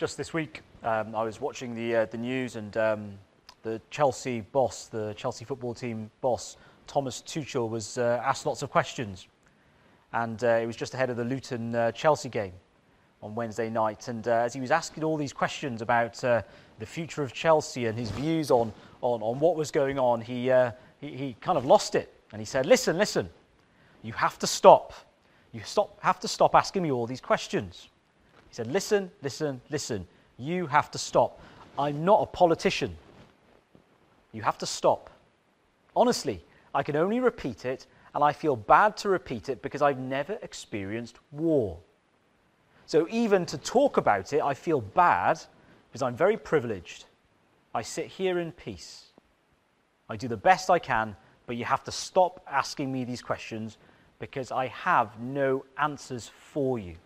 just this week, um, I was watching the uh, the news, and um, the Chelsea boss, the Chelsea football team boss, Thomas Tuchel, was uh, asked lots of questions, and uh, it was just ahead of the Luton uh, Chelsea game on Wednesday night. And uh, as he was asking all these questions about uh, the future of Chelsea and his views on on, on what was going on, he, he he kind of lost it, and he said, "Listen, listen, you have to stop. You stop have to stop asking me all these questions." He said, Listen, listen, listen. You have to stop. I'm not a politician. You have to stop. Honestly, I can only repeat it, and I feel bad to repeat it because I've never experienced war. So even to talk about it, I feel bad because I'm very privileged. I sit here in peace. I do the best I can, but you have to stop asking me these questions because I have no answers for you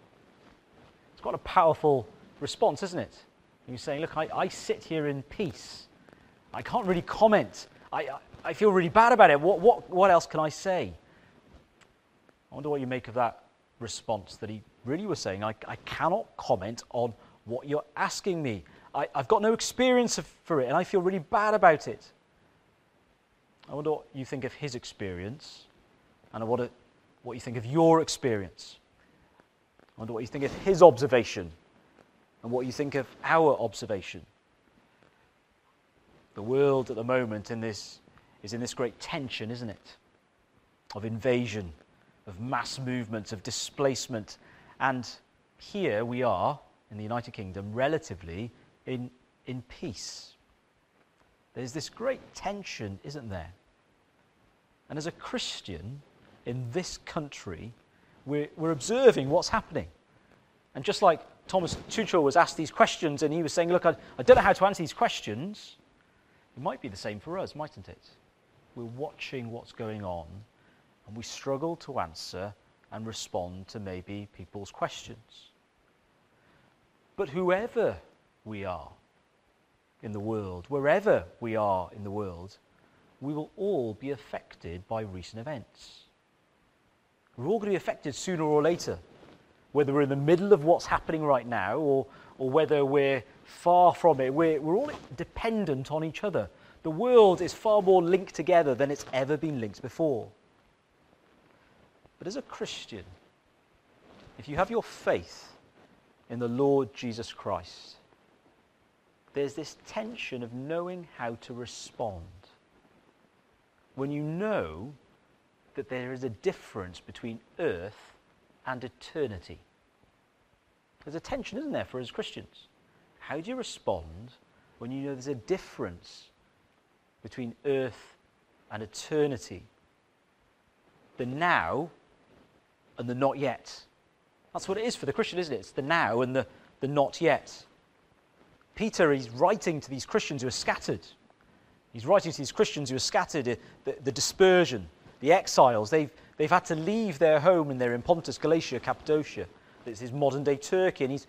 quite a powerful response, isn't it? You're saying, look, I, I sit here in peace. I can't really comment. I, I, feel really bad about it. What, what, what else can I say? I wonder what you make of that response that he really was saying, I, I cannot comment on what you're asking me. I, have got no experience of, for it, and I feel really bad about it. I wonder what you think of his experience, and wonder what you think of your experience. I wonder what you think of his observation and what you think of our observation. The world at the moment in this, is in this great tension, isn't it? Of invasion, of mass movements, of displacement. And here we are in the United Kingdom, relatively in, in peace. There's this great tension, isn't there? And as a Christian in this country, we're, we're observing what's happening. And just like Thomas Tuchel was asked these questions and he was saying, Look, I, I don't know how to answer these questions, it might be the same for us, mightn't it? We're watching what's going on and we struggle to answer and respond to maybe people's questions. But whoever we are in the world, wherever we are in the world, we will all be affected by recent events. We're all going to be affected sooner or later, whether we're in the middle of what's happening right now or, or whether we're far from it. We're, we're all dependent on each other. The world is far more linked together than it's ever been linked before. But as a Christian, if you have your faith in the Lord Jesus Christ, there's this tension of knowing how to respond. When you know that there is a difference between earth and eternity. There's a tension, isn't there, for us Christians? How do you respond when you know there's a difference between earth and eternity? The now and the not yet. That's what it is for the Christian, isn't it? It's the now and the, the not yet. Peter is writing to these Christians who are scattered. He's writing to these Christians who are scattered, eh, the, the dispersion, the exiles, they've, they've had to leave their home and they're in Pontus, Galatia, Cappadocia. This is modern day Turkey. And he's,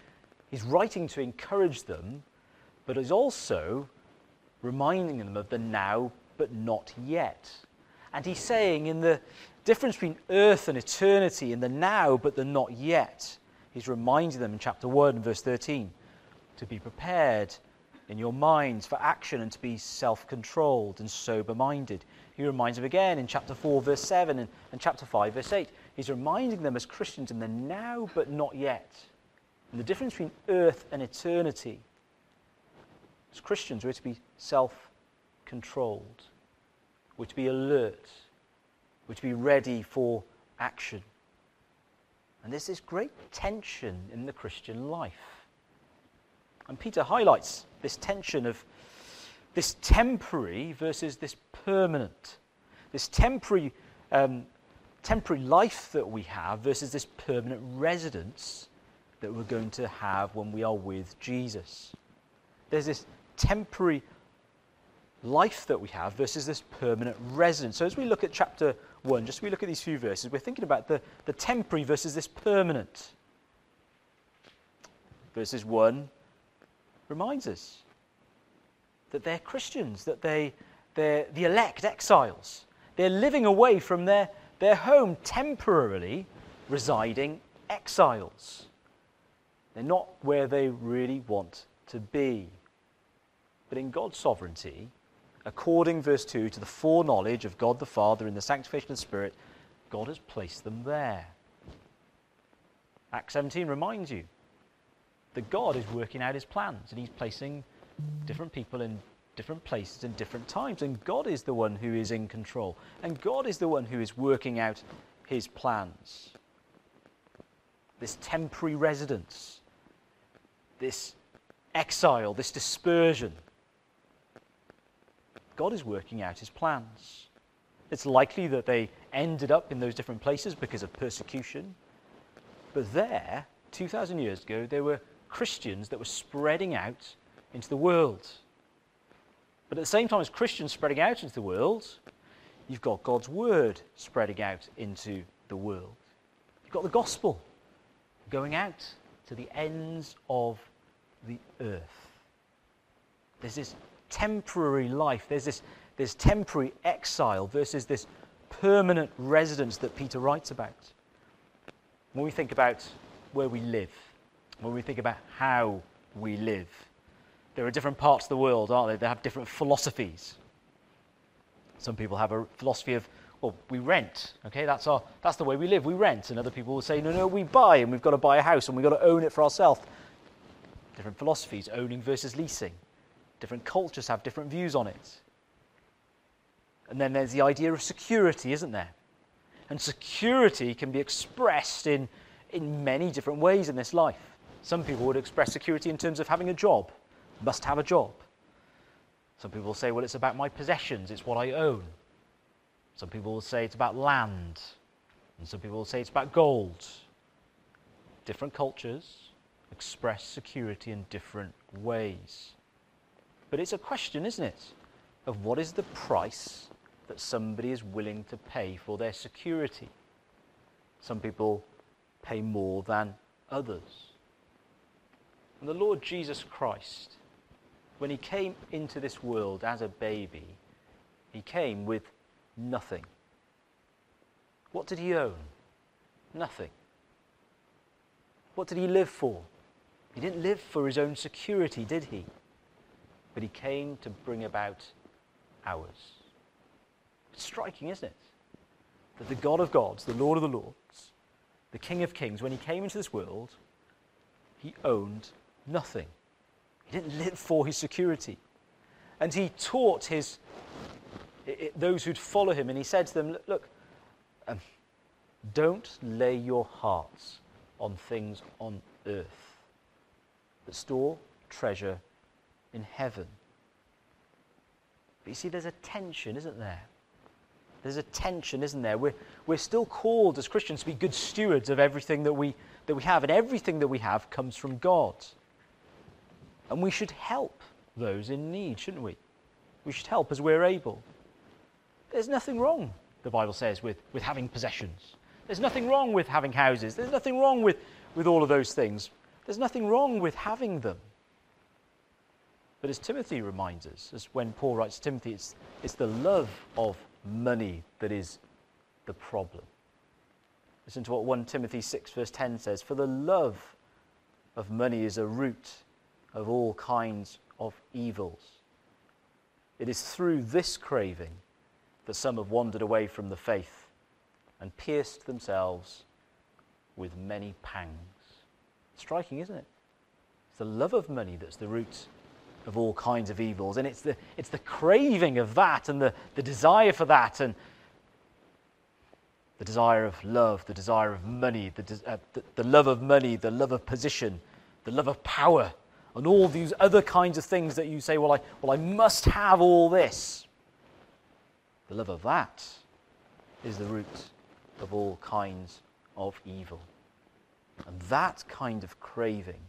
he's writing to encourage them, but he's also reminding them of the now but not yet. And he's saying in the difference between earth and eternity, in the now but the not yet, he's reminding them in chapter 1, verse 13, to be prepared in your minds for action and to be self controlled and sober minded. He reminds them again in chapter 4, verse 7, and, and chapter 5, verse 8. He's reminding them as Christians in the now but not yet. And the difference between earth and eternity. As Christians, we're to be self controlled, we're to be alert, we're to be ready for action. And there's this great tension in the Christian life. And Peter highlights this tension of this temporary versus this permanent. This temporary, um, temporary life that we have versus this permanent residence that we're going to have when we are with Jesus. There's this temporary life that we have versus this permanent residence. So as we look at chapter 1, just we look at these few verses, we're thinking about the, the temporary versus this permanent. Verses 1 reminds us that they're Christians, that they, they're the elect exiles. They're living away from their, their home, temporarily residing exiles. They're not where they really want to be. But in God's sovereignty, according, verse 2, to the foreknowledge of God the Father in the sanctification of the Spirit, God has placed them there. Acts 17 reminds you that God is working out his plans and he's placing different people in different places and different times. And God is the one who is in control. And God is the one who is working out his plans. This temporary residence, this exile, this dispersion, God is working out his plans. It's likely that they ended up in those different places because of persecution. But there, 2,000 years ago, there were Christians that were spreading out into the world. But at the same time as Christians spreading out into the world, you've got God's word spreading out into the world. You've got the gospel going out to the ends of the earth. There's this temporary life, there's this, this temporary exile versus this permanent residence that Peter writes about. When we think about where we live, when we think about how we live, there are different parts of the world, aren't there? They have different philosophies. Some people have a philosophy of, well, we rent, okay? That's, our, that's the way we live, we rent. And other people will say, no, no, we buy, and we've got to buy a house, and we've got to own it for ourselves. Different philosophies, owning versus leasing. Different cultures have different views on it. And then there's the idea of security, isn't there? And security can be expressed in, in many different ways in this life. Some people would express security in terms of having a job must have a job. Some people will say, well, it's about my possessions, it's what I own. Some people will say it's about land. And some people will say it's about gold. Different cultures express security in different ways. But it's a question, isn't it, of what is the price that somebody is willing to pay for their security. Some people pay more than others. And the Lord Jesus Christ when he came into this world as a baby, he came with nothing. What did he own? Nothing. What did he live for? He didn't live for his own security, did he? But he came to bring about ours. It's striking, isn't it? That the God of gods, the Lord of the lords, the King of kings, when he came into this world, he owned nothing. He didn't live for his security. And he taught his, those who'd follow him, and he said to them, Look, um, don't lay your hearts on things on earth, but store treasure in heaven. But you see, there's a tension, isn't there? There's a tension, isn't there? We're, we're still called as Christians to be good stewards of everything that we, that we have, and everything that we have comes from God. And we should help those in need, shouldn't we? We should help as we're able. There's nothing wrong, the Bible says, with, with having possessions. There's nothing wrong with having houses. There's nothing wrong with, with all of those things. There's nothing wrong with having them. But as Timothy reminds us, as when Paul writes to Timothy, it's, it's the love of money that is the problem. Listen to what 1 Timothy 6, verse 10 says For the love of money is a root of all kinds of evils. It is through this craving that some have wandered away from the faith and pierced themselves with many pangs. Striking, isn't it? It's the love of money that's the root of all kinds of evils. And it's the, it's the craving of that and the, the desire for that and the desire of love, the desire of money, the, uh, the, the love of money, the love of position, the love of power and all these other kinds of things that you say, well, I, well, I must have all this. The love of that is the root of all kinds of evil. And that kind of craving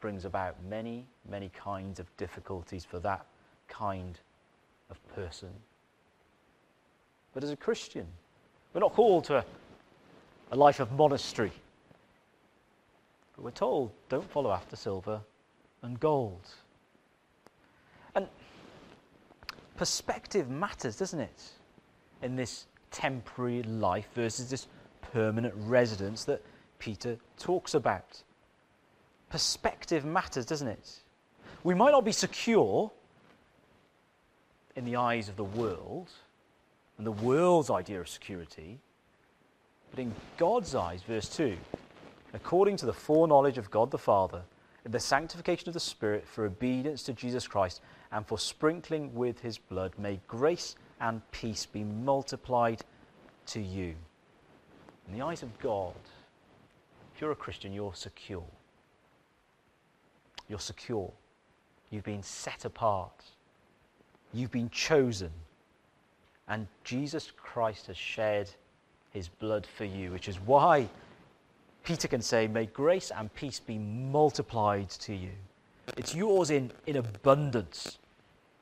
brings about many, many kinds of difficulties for that kind of person. But as a Christian, we're not called to a, a life of monastery but we're told, don't follow after silver and gold. And perspective matters, doesn't it? In this temporary life versus this permanent residence that Peter talks about. Perspective matters, doesn't it? We might not be secure in the eyes of the world and the world's idea of security, but in God's eyes, verse 2, according to the foreknowledge of God the Father, in the sanctification of the Spirit, for obedience to Jesus Christ, and for sprinkling with his blood, may grace and peace be multiplied to you. In the eyes of God, if you're a Christian, you're secure. You're secure. You've been set apart. You've been chosen. And Jesus Christ has shed his blood for you, which is why Peter can say, May grace and peace be multiplied to you. It's yours in, in abundance.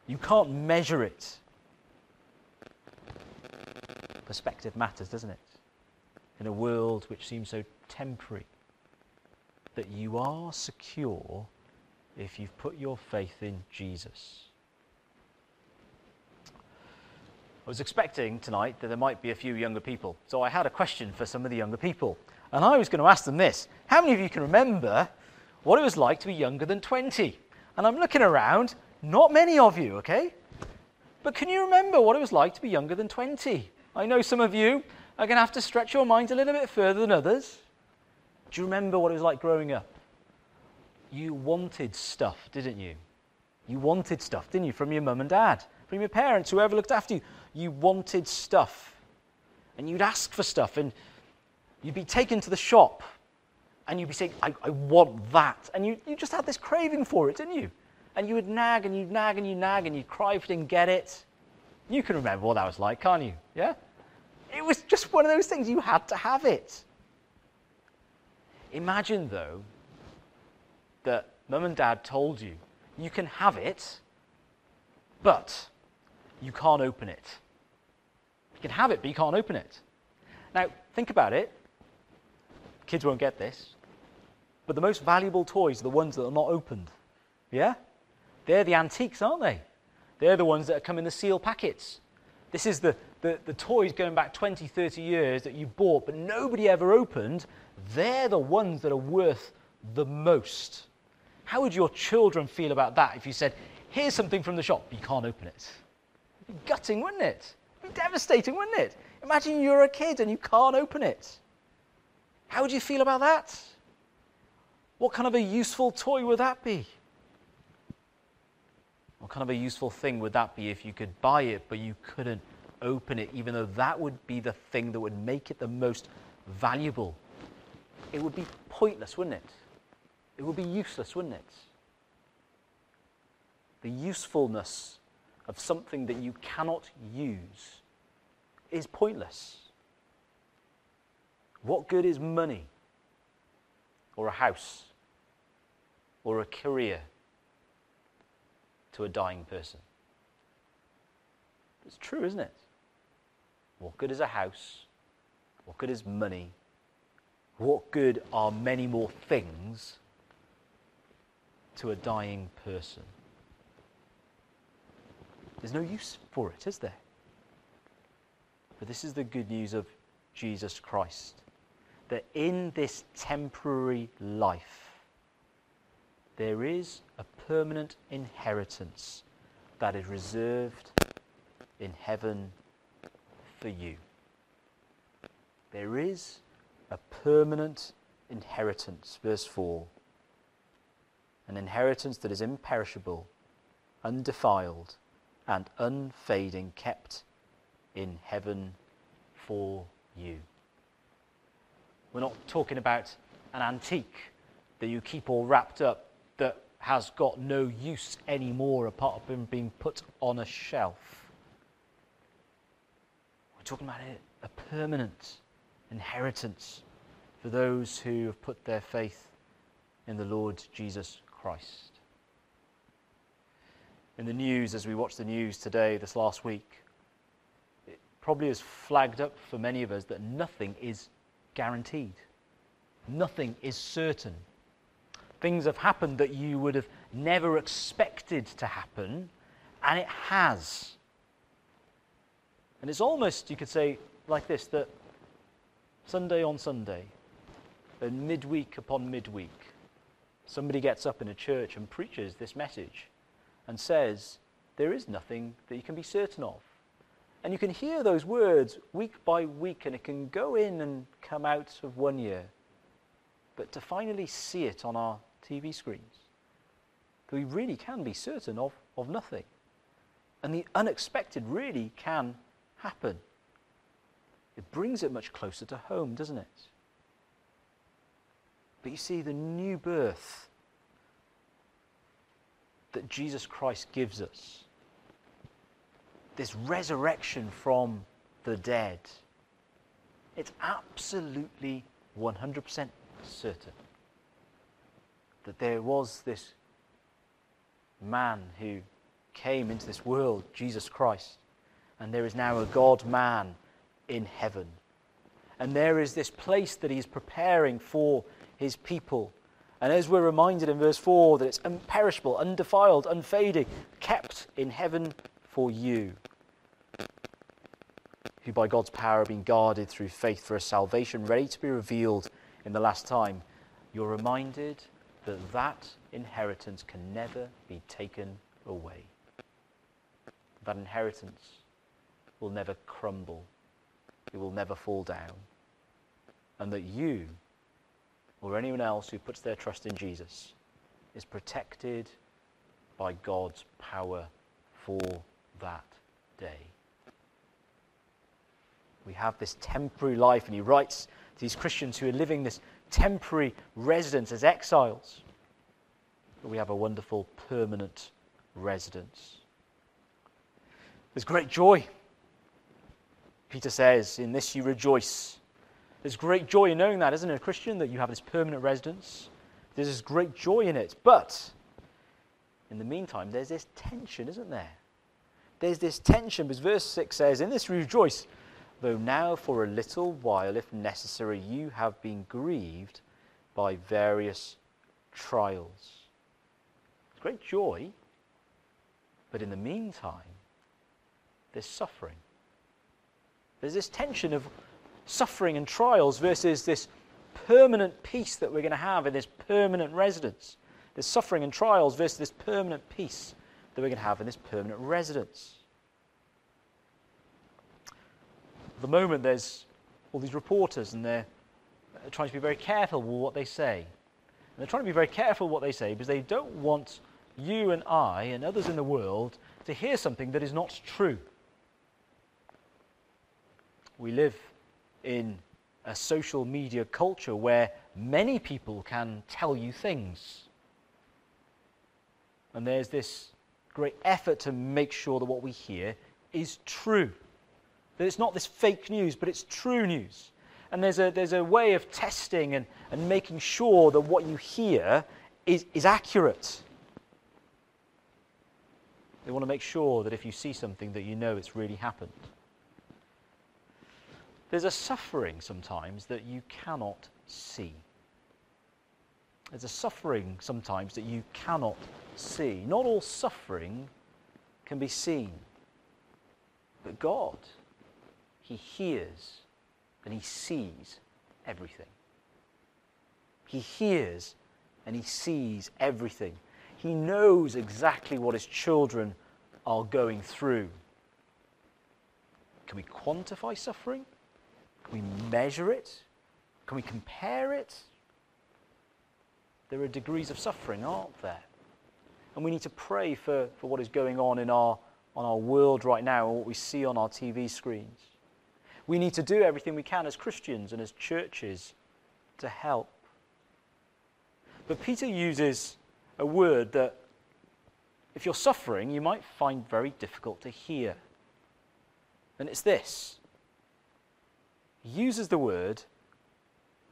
You can't measure it. Perspective matters, doesn't it? In a world which seems so temporary, that you are secure if you've put your faith in Jesus. I was expecting tonight that there might be a few younger people, so I had a question for some of the younger people. And I was going to ask them this How many of you can remember what it was like to be younger than 20? And I'm looking around, not many of you, okay? But can you remember what it was like to be younger than 20? I know some of you are going to have to stretch your minds a little bit further than others. Do you remember what it was like growing up? You wanted stuff, didn't you? You wanted stuff, didn't you, from your mum and dad, from your parents, whoever looked after you. You wanted stuff. And you'd ask for stuff, and you'd be taken to the shop, and you'd be saying, I, I want that. And you, you just had this craving for it, didn't you? And you would nag, and you'd nag, and you'd nag, and you'd cry if you didn't get it. You can remember what that was like, can't you? Yeah? It was just one of those things, you had to have it. Imagine, though, that mum and dad told you you can have it, but you can't open it. You can have it, but you can't open it. Now, think about it. Kids won't get this. But the most valuable toys are the ones that are not opened. Yeah? They're the antiques, aren't they? They're the ones that come in the seal packets. This is the, the, the toys going back 20, 30 years that you bought, but nobody ever opened. They're the ones that are worth the most. How would your children feel about that if you said, here's something from the shop, but you can't open it? It'd be gutting, wouldn't it? It'd be devastating, wouldn't it? Imagine you're a kid and you can't open it. How would you feel about that? What kind of a useful toy would that be? What kind of a useful thing would that be if you could buy it but you couldn't open it, even though that would be the thing that would make it the most valuable? It would be pointless, wouldn't it? It would be useless, wouldn't it? The usefulness of something that you cannot use is pointless. What good is money or a house or a career to a dying person? It's true, isn't it? What good is a house? What good is money? What good are many more things to a dying person? There's no use for it, is there? But this is the good news of Jesus Christ that in this temporary life, there is a permanent inheritance that is reserved in heaven for you. There is a permanent inheritance, verse 4. An inheritance that is imperishable, undefiled, and unfading, kept in heaven for you. We're not talking about an antique that you keep all wrapped up that has got no use anymore apart from being put on a shelf. We're talking about a permanent inheritance for those who have put their faith in the Lord Jesus Christ. In the news, as we watch the news today, this last week, it probably has flagged up for many of us that nothing is guaranteed, nothing is certain. Things have happened that you would have never expected to happen, and it has. And it's almost, you could say, like this that Sunday on Sunday, and midweek upon midweek, somebody gets up in a church and preaches this message and says, There is nothing that you can be certain of. And you can hear those words week by week, and it can go in and come out of one year. But to finally see it on our TV screens, we really can be certain of, of nothing. And the unexpected really can happen. It brings it much closer to home, doesn't it? But you see, the new birth that Jesus Christ gives us, this resurrection from the dead, it's absolutely 100% certain that there was this man who came into this world, Jesus Christ, and there is now a God man in heaven. And there is this place that he is preparing for his people. And as we're reminded in verse 4 that it's imperishable, undefiled, unfading, kept in heaven for you, who by God's power have been guarded through faith for a salvation ready to be revealed in the last time, you're reminded that that inheritance can never be taken away. That inheritance will never crumble, it will never fall down. And that you or anyone else who puts their trust in Jesus is protected by God's power for that day. We have this temporary life, and he writes to these Christians who are living this temporary residence as exiles. But we have a wonderful permanent residence. There's great joy. Peter says, In this you rejoice. There's great joy in knowing that, isn't it, Christian, that you have this permanent residence? There's this great joy in it. But in the meantime, there's this tension, isn't there? There's this tension because verse 6 says, In this rejoice, though now for a little while, if necessary, you have been grieved by various trials. It's great joy, but in the meantime, there's suffering. There's this tension of suffering and trials versus this permanent peace that we're going to have in this permanent residence. There's suffering and trials versus this permanent peace that we're going to have in this permanent residence. At the moment, there's all these reporters, and they're trying to be very careful with what they say. And they're trying to be very careful what they say because they don't want you and I and others in the world to hear something that is not true. We live in a social media culture where many people can tell you things. And there's this great effort to make sure that what we hear is true. That it's not this fake news, but it's true news. And there's a, there's a way of testing and, and making sure that what you hear is, is accurate. They want to make sure that if you see something that you know it's really happened. There's a suffering sometimes that you cannot see. There's a suffering sometimes that you cannot see. Not all suffering can be seen. But God, He hears and He sees everything. He hears and He sees everything. He knows exactly what His children are going through. Can we quantify suffering? Can we measure it? Can we compare it? There are degrees of suffering, aren't there? And we need to pray for, for what is going on in our, on our world right now and what we see on our TV screens. We need to do everything we can as Christians and as churches to help. But Peter uses a word that, if you're suffering, you might find very difficult to hear. And it's this uses the word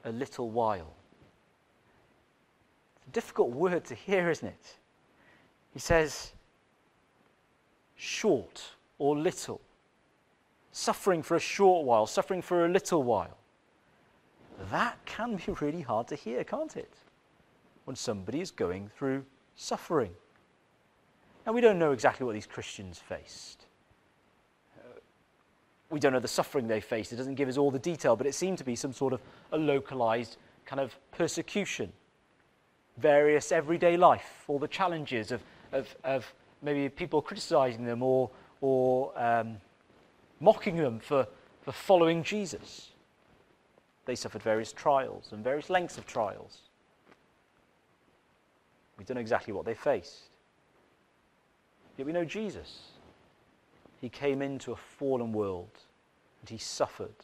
a little while. It's a difficult word to hear, isn't it? He says short or little, suffering for a short while, suffering for a little while. That can be really hard to hear, can't it? When somebody is going through suffering. Now, we don't know exactly what these Christians faced we don't know the suffering they faced. It doesn't give us all the detail, but it seemed to be some sort of a localized kind of persecution. various everyday life, all the challenges of, of, of maybe people criticizing them or, or um, mocking them for, for following Jesus. They suffered various trials and various lengths of trials. We don't know exactly what they faced. Yet we know Jesus. He came into a fallen world and he suffered.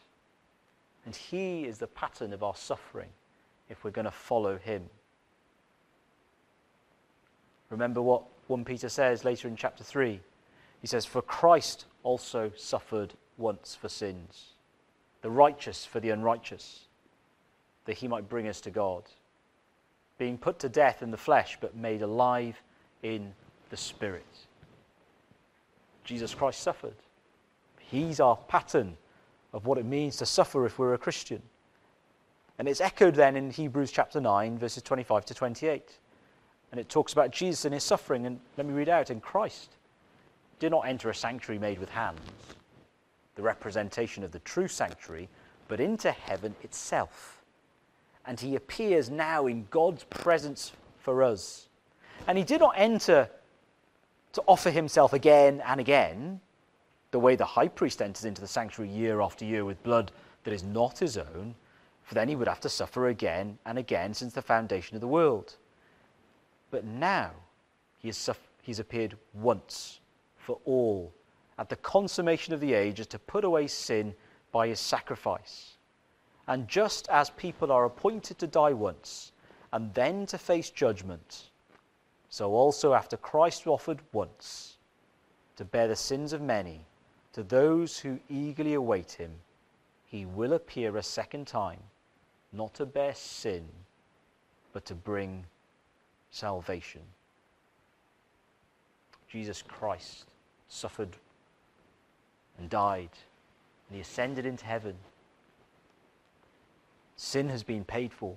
And he is the pattern of our suffering if we're going to follow him. Remember what 1 Peter says later in chapter 3. He says, For Christ also suffered once for sins, the righteous for the unrighteous, that he might bring us to God, being put to death in the flesh, but made alive in the Spirit. Jesus Christ suffered. He's our pattern of what it means to suffer if we're a Christian. And it's echoed then in Hebrews chapter 9, verses 25 to 28. And it talks about Jesus and his suffering. And let me read out in Christ did not enter a sanctuary made with hands, the representation of the true sanctuary, but into heaven itself. And he appears now in God's presence for us. And he did not enter to offer himself again and again, the way the high priest enters into the sanctuary year after year with blood that is not his own, for then he would have to suffer again and again since the foundation of the world. But now he has, suffered, he's appeared once for all at the consummation of the ages to put away sin by his sacrifice. And just as people are appointed to die once and then to face judgment, so also after Christ offered once to bear the sins of many, to those who eagerly await him, he will appear a second time, not to bear sin, but to bring salvation. Jesus Christ suffered and died, and he ascended into heaven. Sin has been paid for,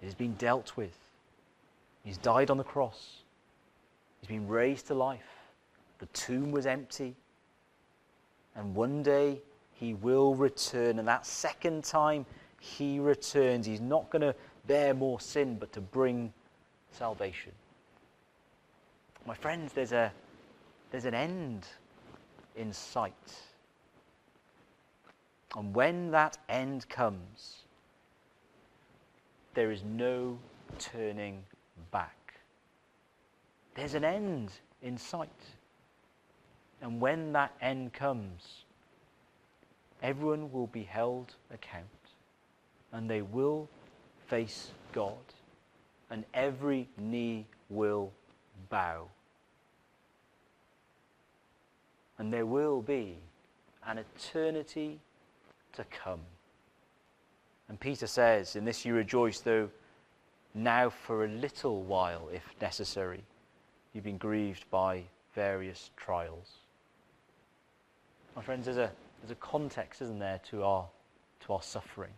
it has been dealt with. He's died on the cross, he's been raised to life. The tomb was empty, and one day he will return, and that second time he returns, he's not going to bear more sin, but to bring salvation. My friends, there's, a, there's an end in sight. And when that end comes, there is no turning back. There's an end in sight. And when that end comes, everyone will be held account and they will face God and every knee will bow. And there will be an eternity to come. And Peter says, In this you rejoice, though now for a little while, if necessary, you've been grieved by various trials. My friends, there's a, there's a context, isn't there, to our, to our suffering.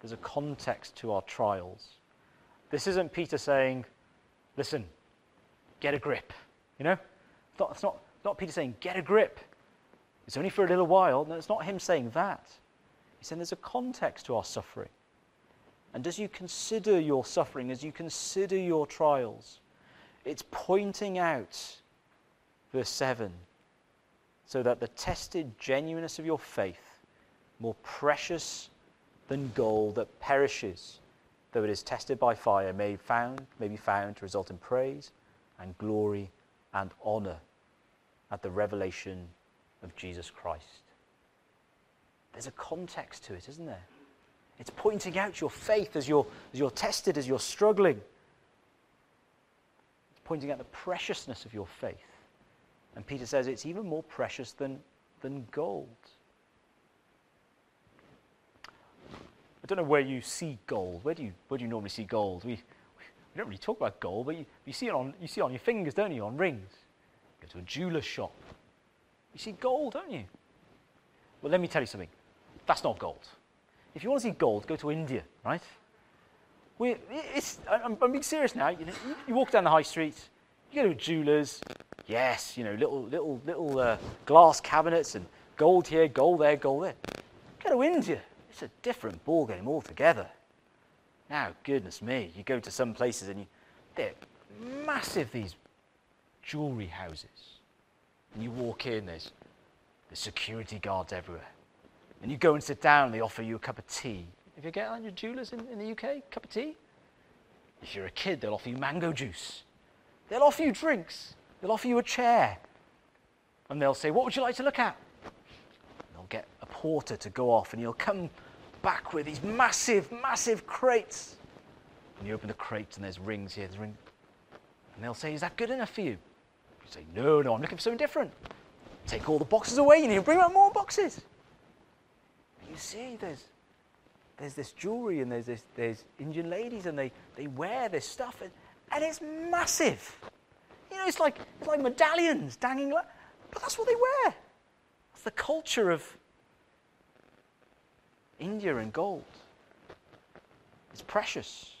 There's a context to our trials. This isn't Peter saying, listen, get a grip. You know? It's not, it's not, not Peter saying, get a grip. It's only for a little while. No, it's not him saying that. He's saying there's a context to our suffering. And as you consider your suffering, as you consider your trials, it's pointing out, verse 7, so that the tested genuineness of your faith, more precious than gold that perishes, though it is tested by fire, may, found, may be found to result in praise and glory and honor at the revelation of Jesus Christ. There's a context to it, isn't there? It's pointing out your faith as you're, as you're tested, as you're struggling. It's pointing out the preciousness of your faith. And Peter says it's even more precious than, than gold. I don't know where you see gold. Where do you, where do you normally see gold? We, we don't really talk about gold, but you, you, see it on, you see it on your fingers, don't you, on rings. You go to a jeweler's shop. You see gold, don't you? Well, let me tell you something. That's not gold. If you want to see gold, go to India, right? We, it's, I'm, I'm being serious now. You, know, you, walk down the high street, you go to a jeweler's. Yes, you know, little, little, little uh, glass cabinets and gold here, gold there, gold there. Go to India. It's a different ballgame altogether. Now, goodness me, you go to some places and you, they're massive, these jewelry houses. And you walk in, there's the security guards everywhere. And you go and sit down, and they offer you a cup of tea. If you get on your jewelers in, in the UK, cup of tea. If you're a kid, they'll offer you mango juice. They'll offer you drinks. They'll offer you a chair. And they'll say, What would you like to look at? they'll get a porter to go off, and he'll come back with these massive, massive crates. And you open the crates, and there's rings here, there's ring. And they'll say, Is that good enough for you? You say, No, no, I'm looking for something different. Take all the boxes away, and he'll bring out more boxes. You see, there's there's this jewelry and there's this there's Indian ladies and they, they wear this stuff and, and it's massive. You know, it's like it's like medallions dangling but that's what they wear. That's the culture of India and gold. It's precious.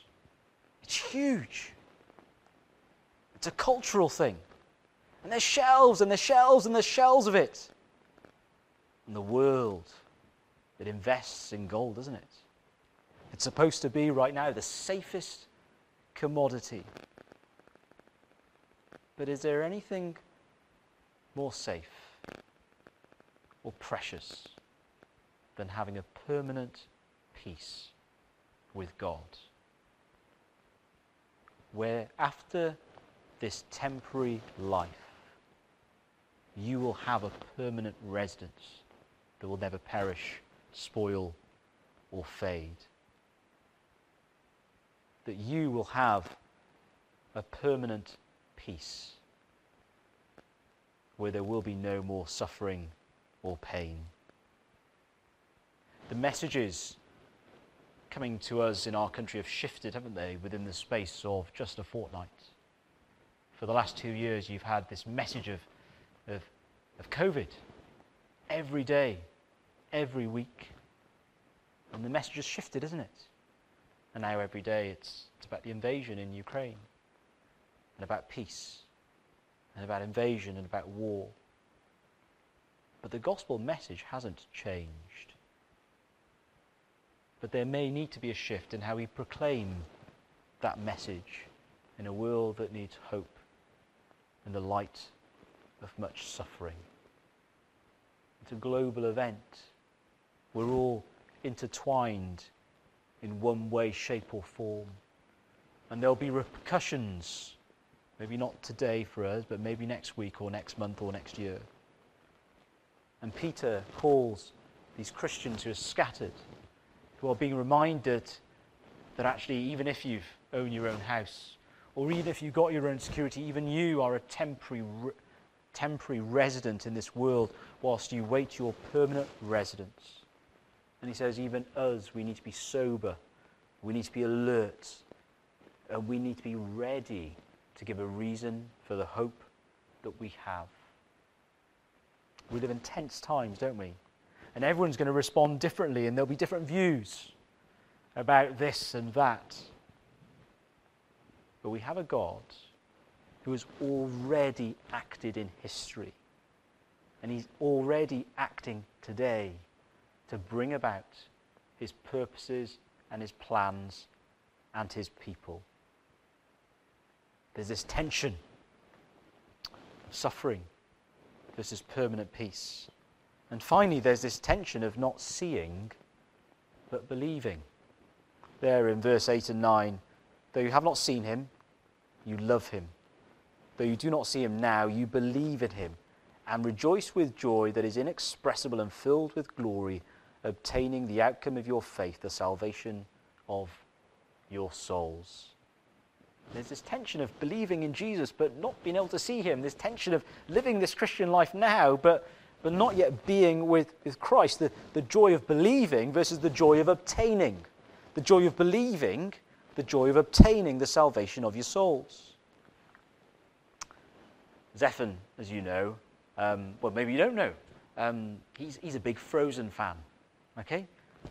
It's huge. It's a cultural thing. And there's shelves and there's shelves and there's shelves of it. And the world that invests in gold, isn't it? It's supposed to be right now the safest commodity. But is there anything more safe or precious than having a permanent peace with God? Where after this temporary life, you will have a permanent residence that will never perish spoil, or fade. That you will have a permanent peace where there will be no more suffering or pain. The messages coming to us in our country have shifted, haven't they, within the space of just a fortnight. For the last two years, you've had this message of, of, of COVID every day every week. And the message has shifted, isn't it? And now every day it's, it's about the invasion in Ukraine, and about peace, and about invasion, and about war. But the gospel message hasn't changed. But there may need to be a shift in how we proclaim that message in a world that needs hope in the light of much suffering. It's a global event we're all intertwined in one way, shape, or form. And there'll be repercussions, maybe not today for us, but maybe next week or next month or next year. And Peter calls these Christians who are scattered, who are being reminded that actually, even if you own your own house, or even if you've got your own security, even you are a temporary, temporary resident in this world whilst you wait your permanent residence. And he says, even us, we need to be sober, we need to be alert, and we need to be ready to give a reason for the hope that we have. We live in tense times, don't we? And everyone's going to respond differently, and there'll be different views about this and that. But we have a God who has already acted in history, and he's already acting today to bring about his purposes and his plans and his people. There's this tension of suffering versus permanent peace. And finally, there's this tension of not seeing but believing. There in verse 8 and 9, though you have not seen him, you love him. Though you do not see him now, you believe in him and rejoice with joy that is inexpressible and filled with glory obtaining the outcome of your faith, the salvation of your souls. There's this tension of believing in Jesus but not being able to see him. This tension of living this Christian life now but, but not yet being with, with Christ. The, the joy of believing versus the joy of obtaining. The joy of believing, the joy of obtaining the salvation of your souls. Zephon, as you know, um, well, maybe you don't know, um, he's, he's a big Frozen fan. Okay?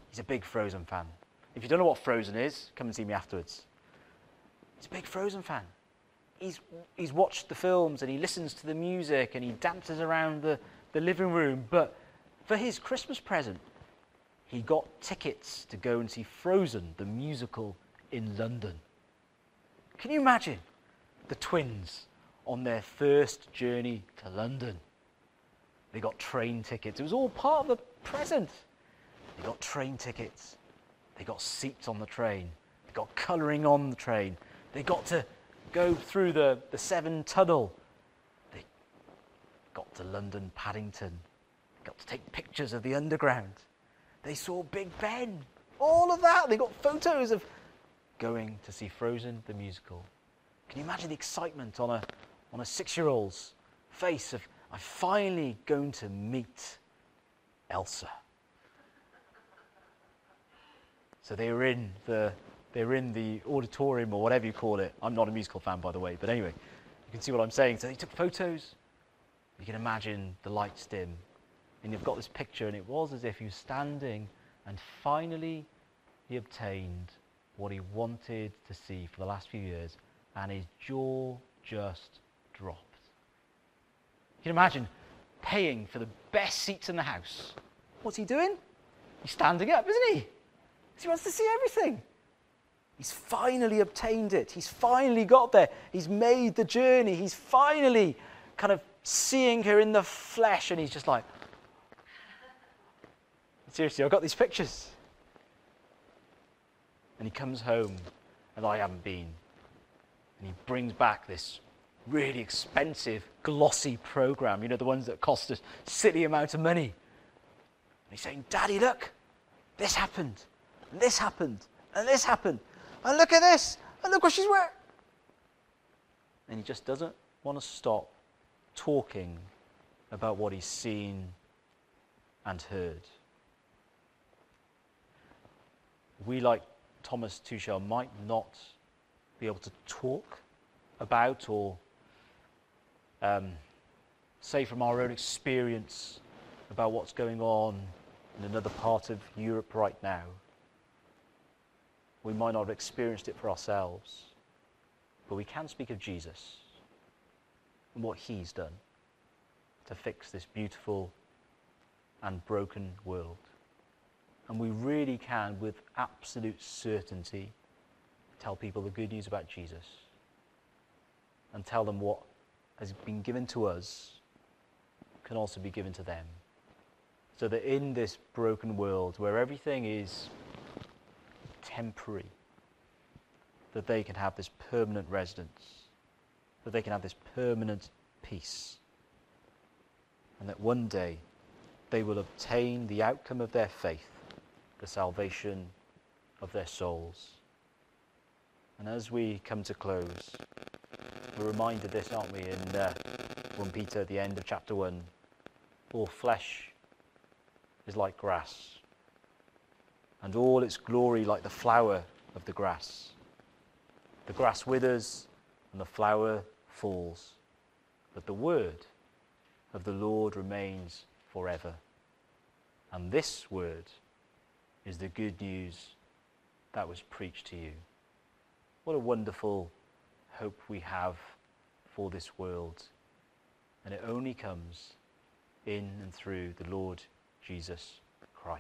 He's a big Frozen fan. If you don't know what Frozen is, come and see me afterwards. He's a big Frozen fan. He's, he's watched the films and he listens to the music and he dances around the, the living room. But for his Christmas present, he got tickets to go and see Frozen, the musical, in London. Can you imagine? the twins on their first journey to London. They got train tickets. It was all part of the present. They got train tickets. They got seats on the train. They got colouring on the train. They got to go through the, the Severn Tunnel. They got to London Paddington. Got to take pictures of the underground. They saw Big Ben. All of that. They got photos of going to see Frozen the musical. Can you imagine the excitement on a, on a six year old's face of, I'm finally going to meet Elsa? So they were in the, they were in the auditorium or whatever you call it. I'm not a musical fan, by the way, but anyway, you can see what I'm saying. So they took photos. You can imagine the lights dim. And you've got this picture, and it was as if he was standing, and finally he obtained what he wanted to see for the last few years, and his jaw just dropped. You can imagine paying for the best seats in the house. What's he doing? He's standing up, isn't he? He wants to see everything. He's finally obtained it. He's finally got there. He's made the journey. He's finally kind of seeing her in the flesh, and he's just like, seriously, I've got these pictures. And he comes home, and I haven't been. And he brings back this really expensive, glossy program, you know, the ones that cost us silly amount of money. And he's saying, Daddy, look, this happened, and this happened, and this happened, and look at this, and look what she's wearing. And he just doesn't want to stop talking about what he's seen and heard. We, like Thomas Tuchel, might not be able to talk about or um, say from our own experience about what's going on in another part of Europe right now. We might not have experienced it for ourselves, but we can speak of Jesus and what he's done to fix this beautiful and broken world. And we really can, with absolute certainty, tell people the good news about Jesus and tell them what has been given to us can also be given to them. So that in this broken world where everything is temporary, that they can have this permanent residence, that they can have this permanent peace, and that one day they will obtain the outcome of their faith, the salvation of their souls. And as we come to close, we're reminded this, aren't we, in uh, 1 Peter, the end of chapter 1. All flesh is like grass, and all its glory like the flower of the grass. The grass withers, and the flower falls, but the word of the Lord remains forever. And this word is the good news that was preached to you. What a wonderful hope we have for this world. And it only comes in and through the Lord Jesus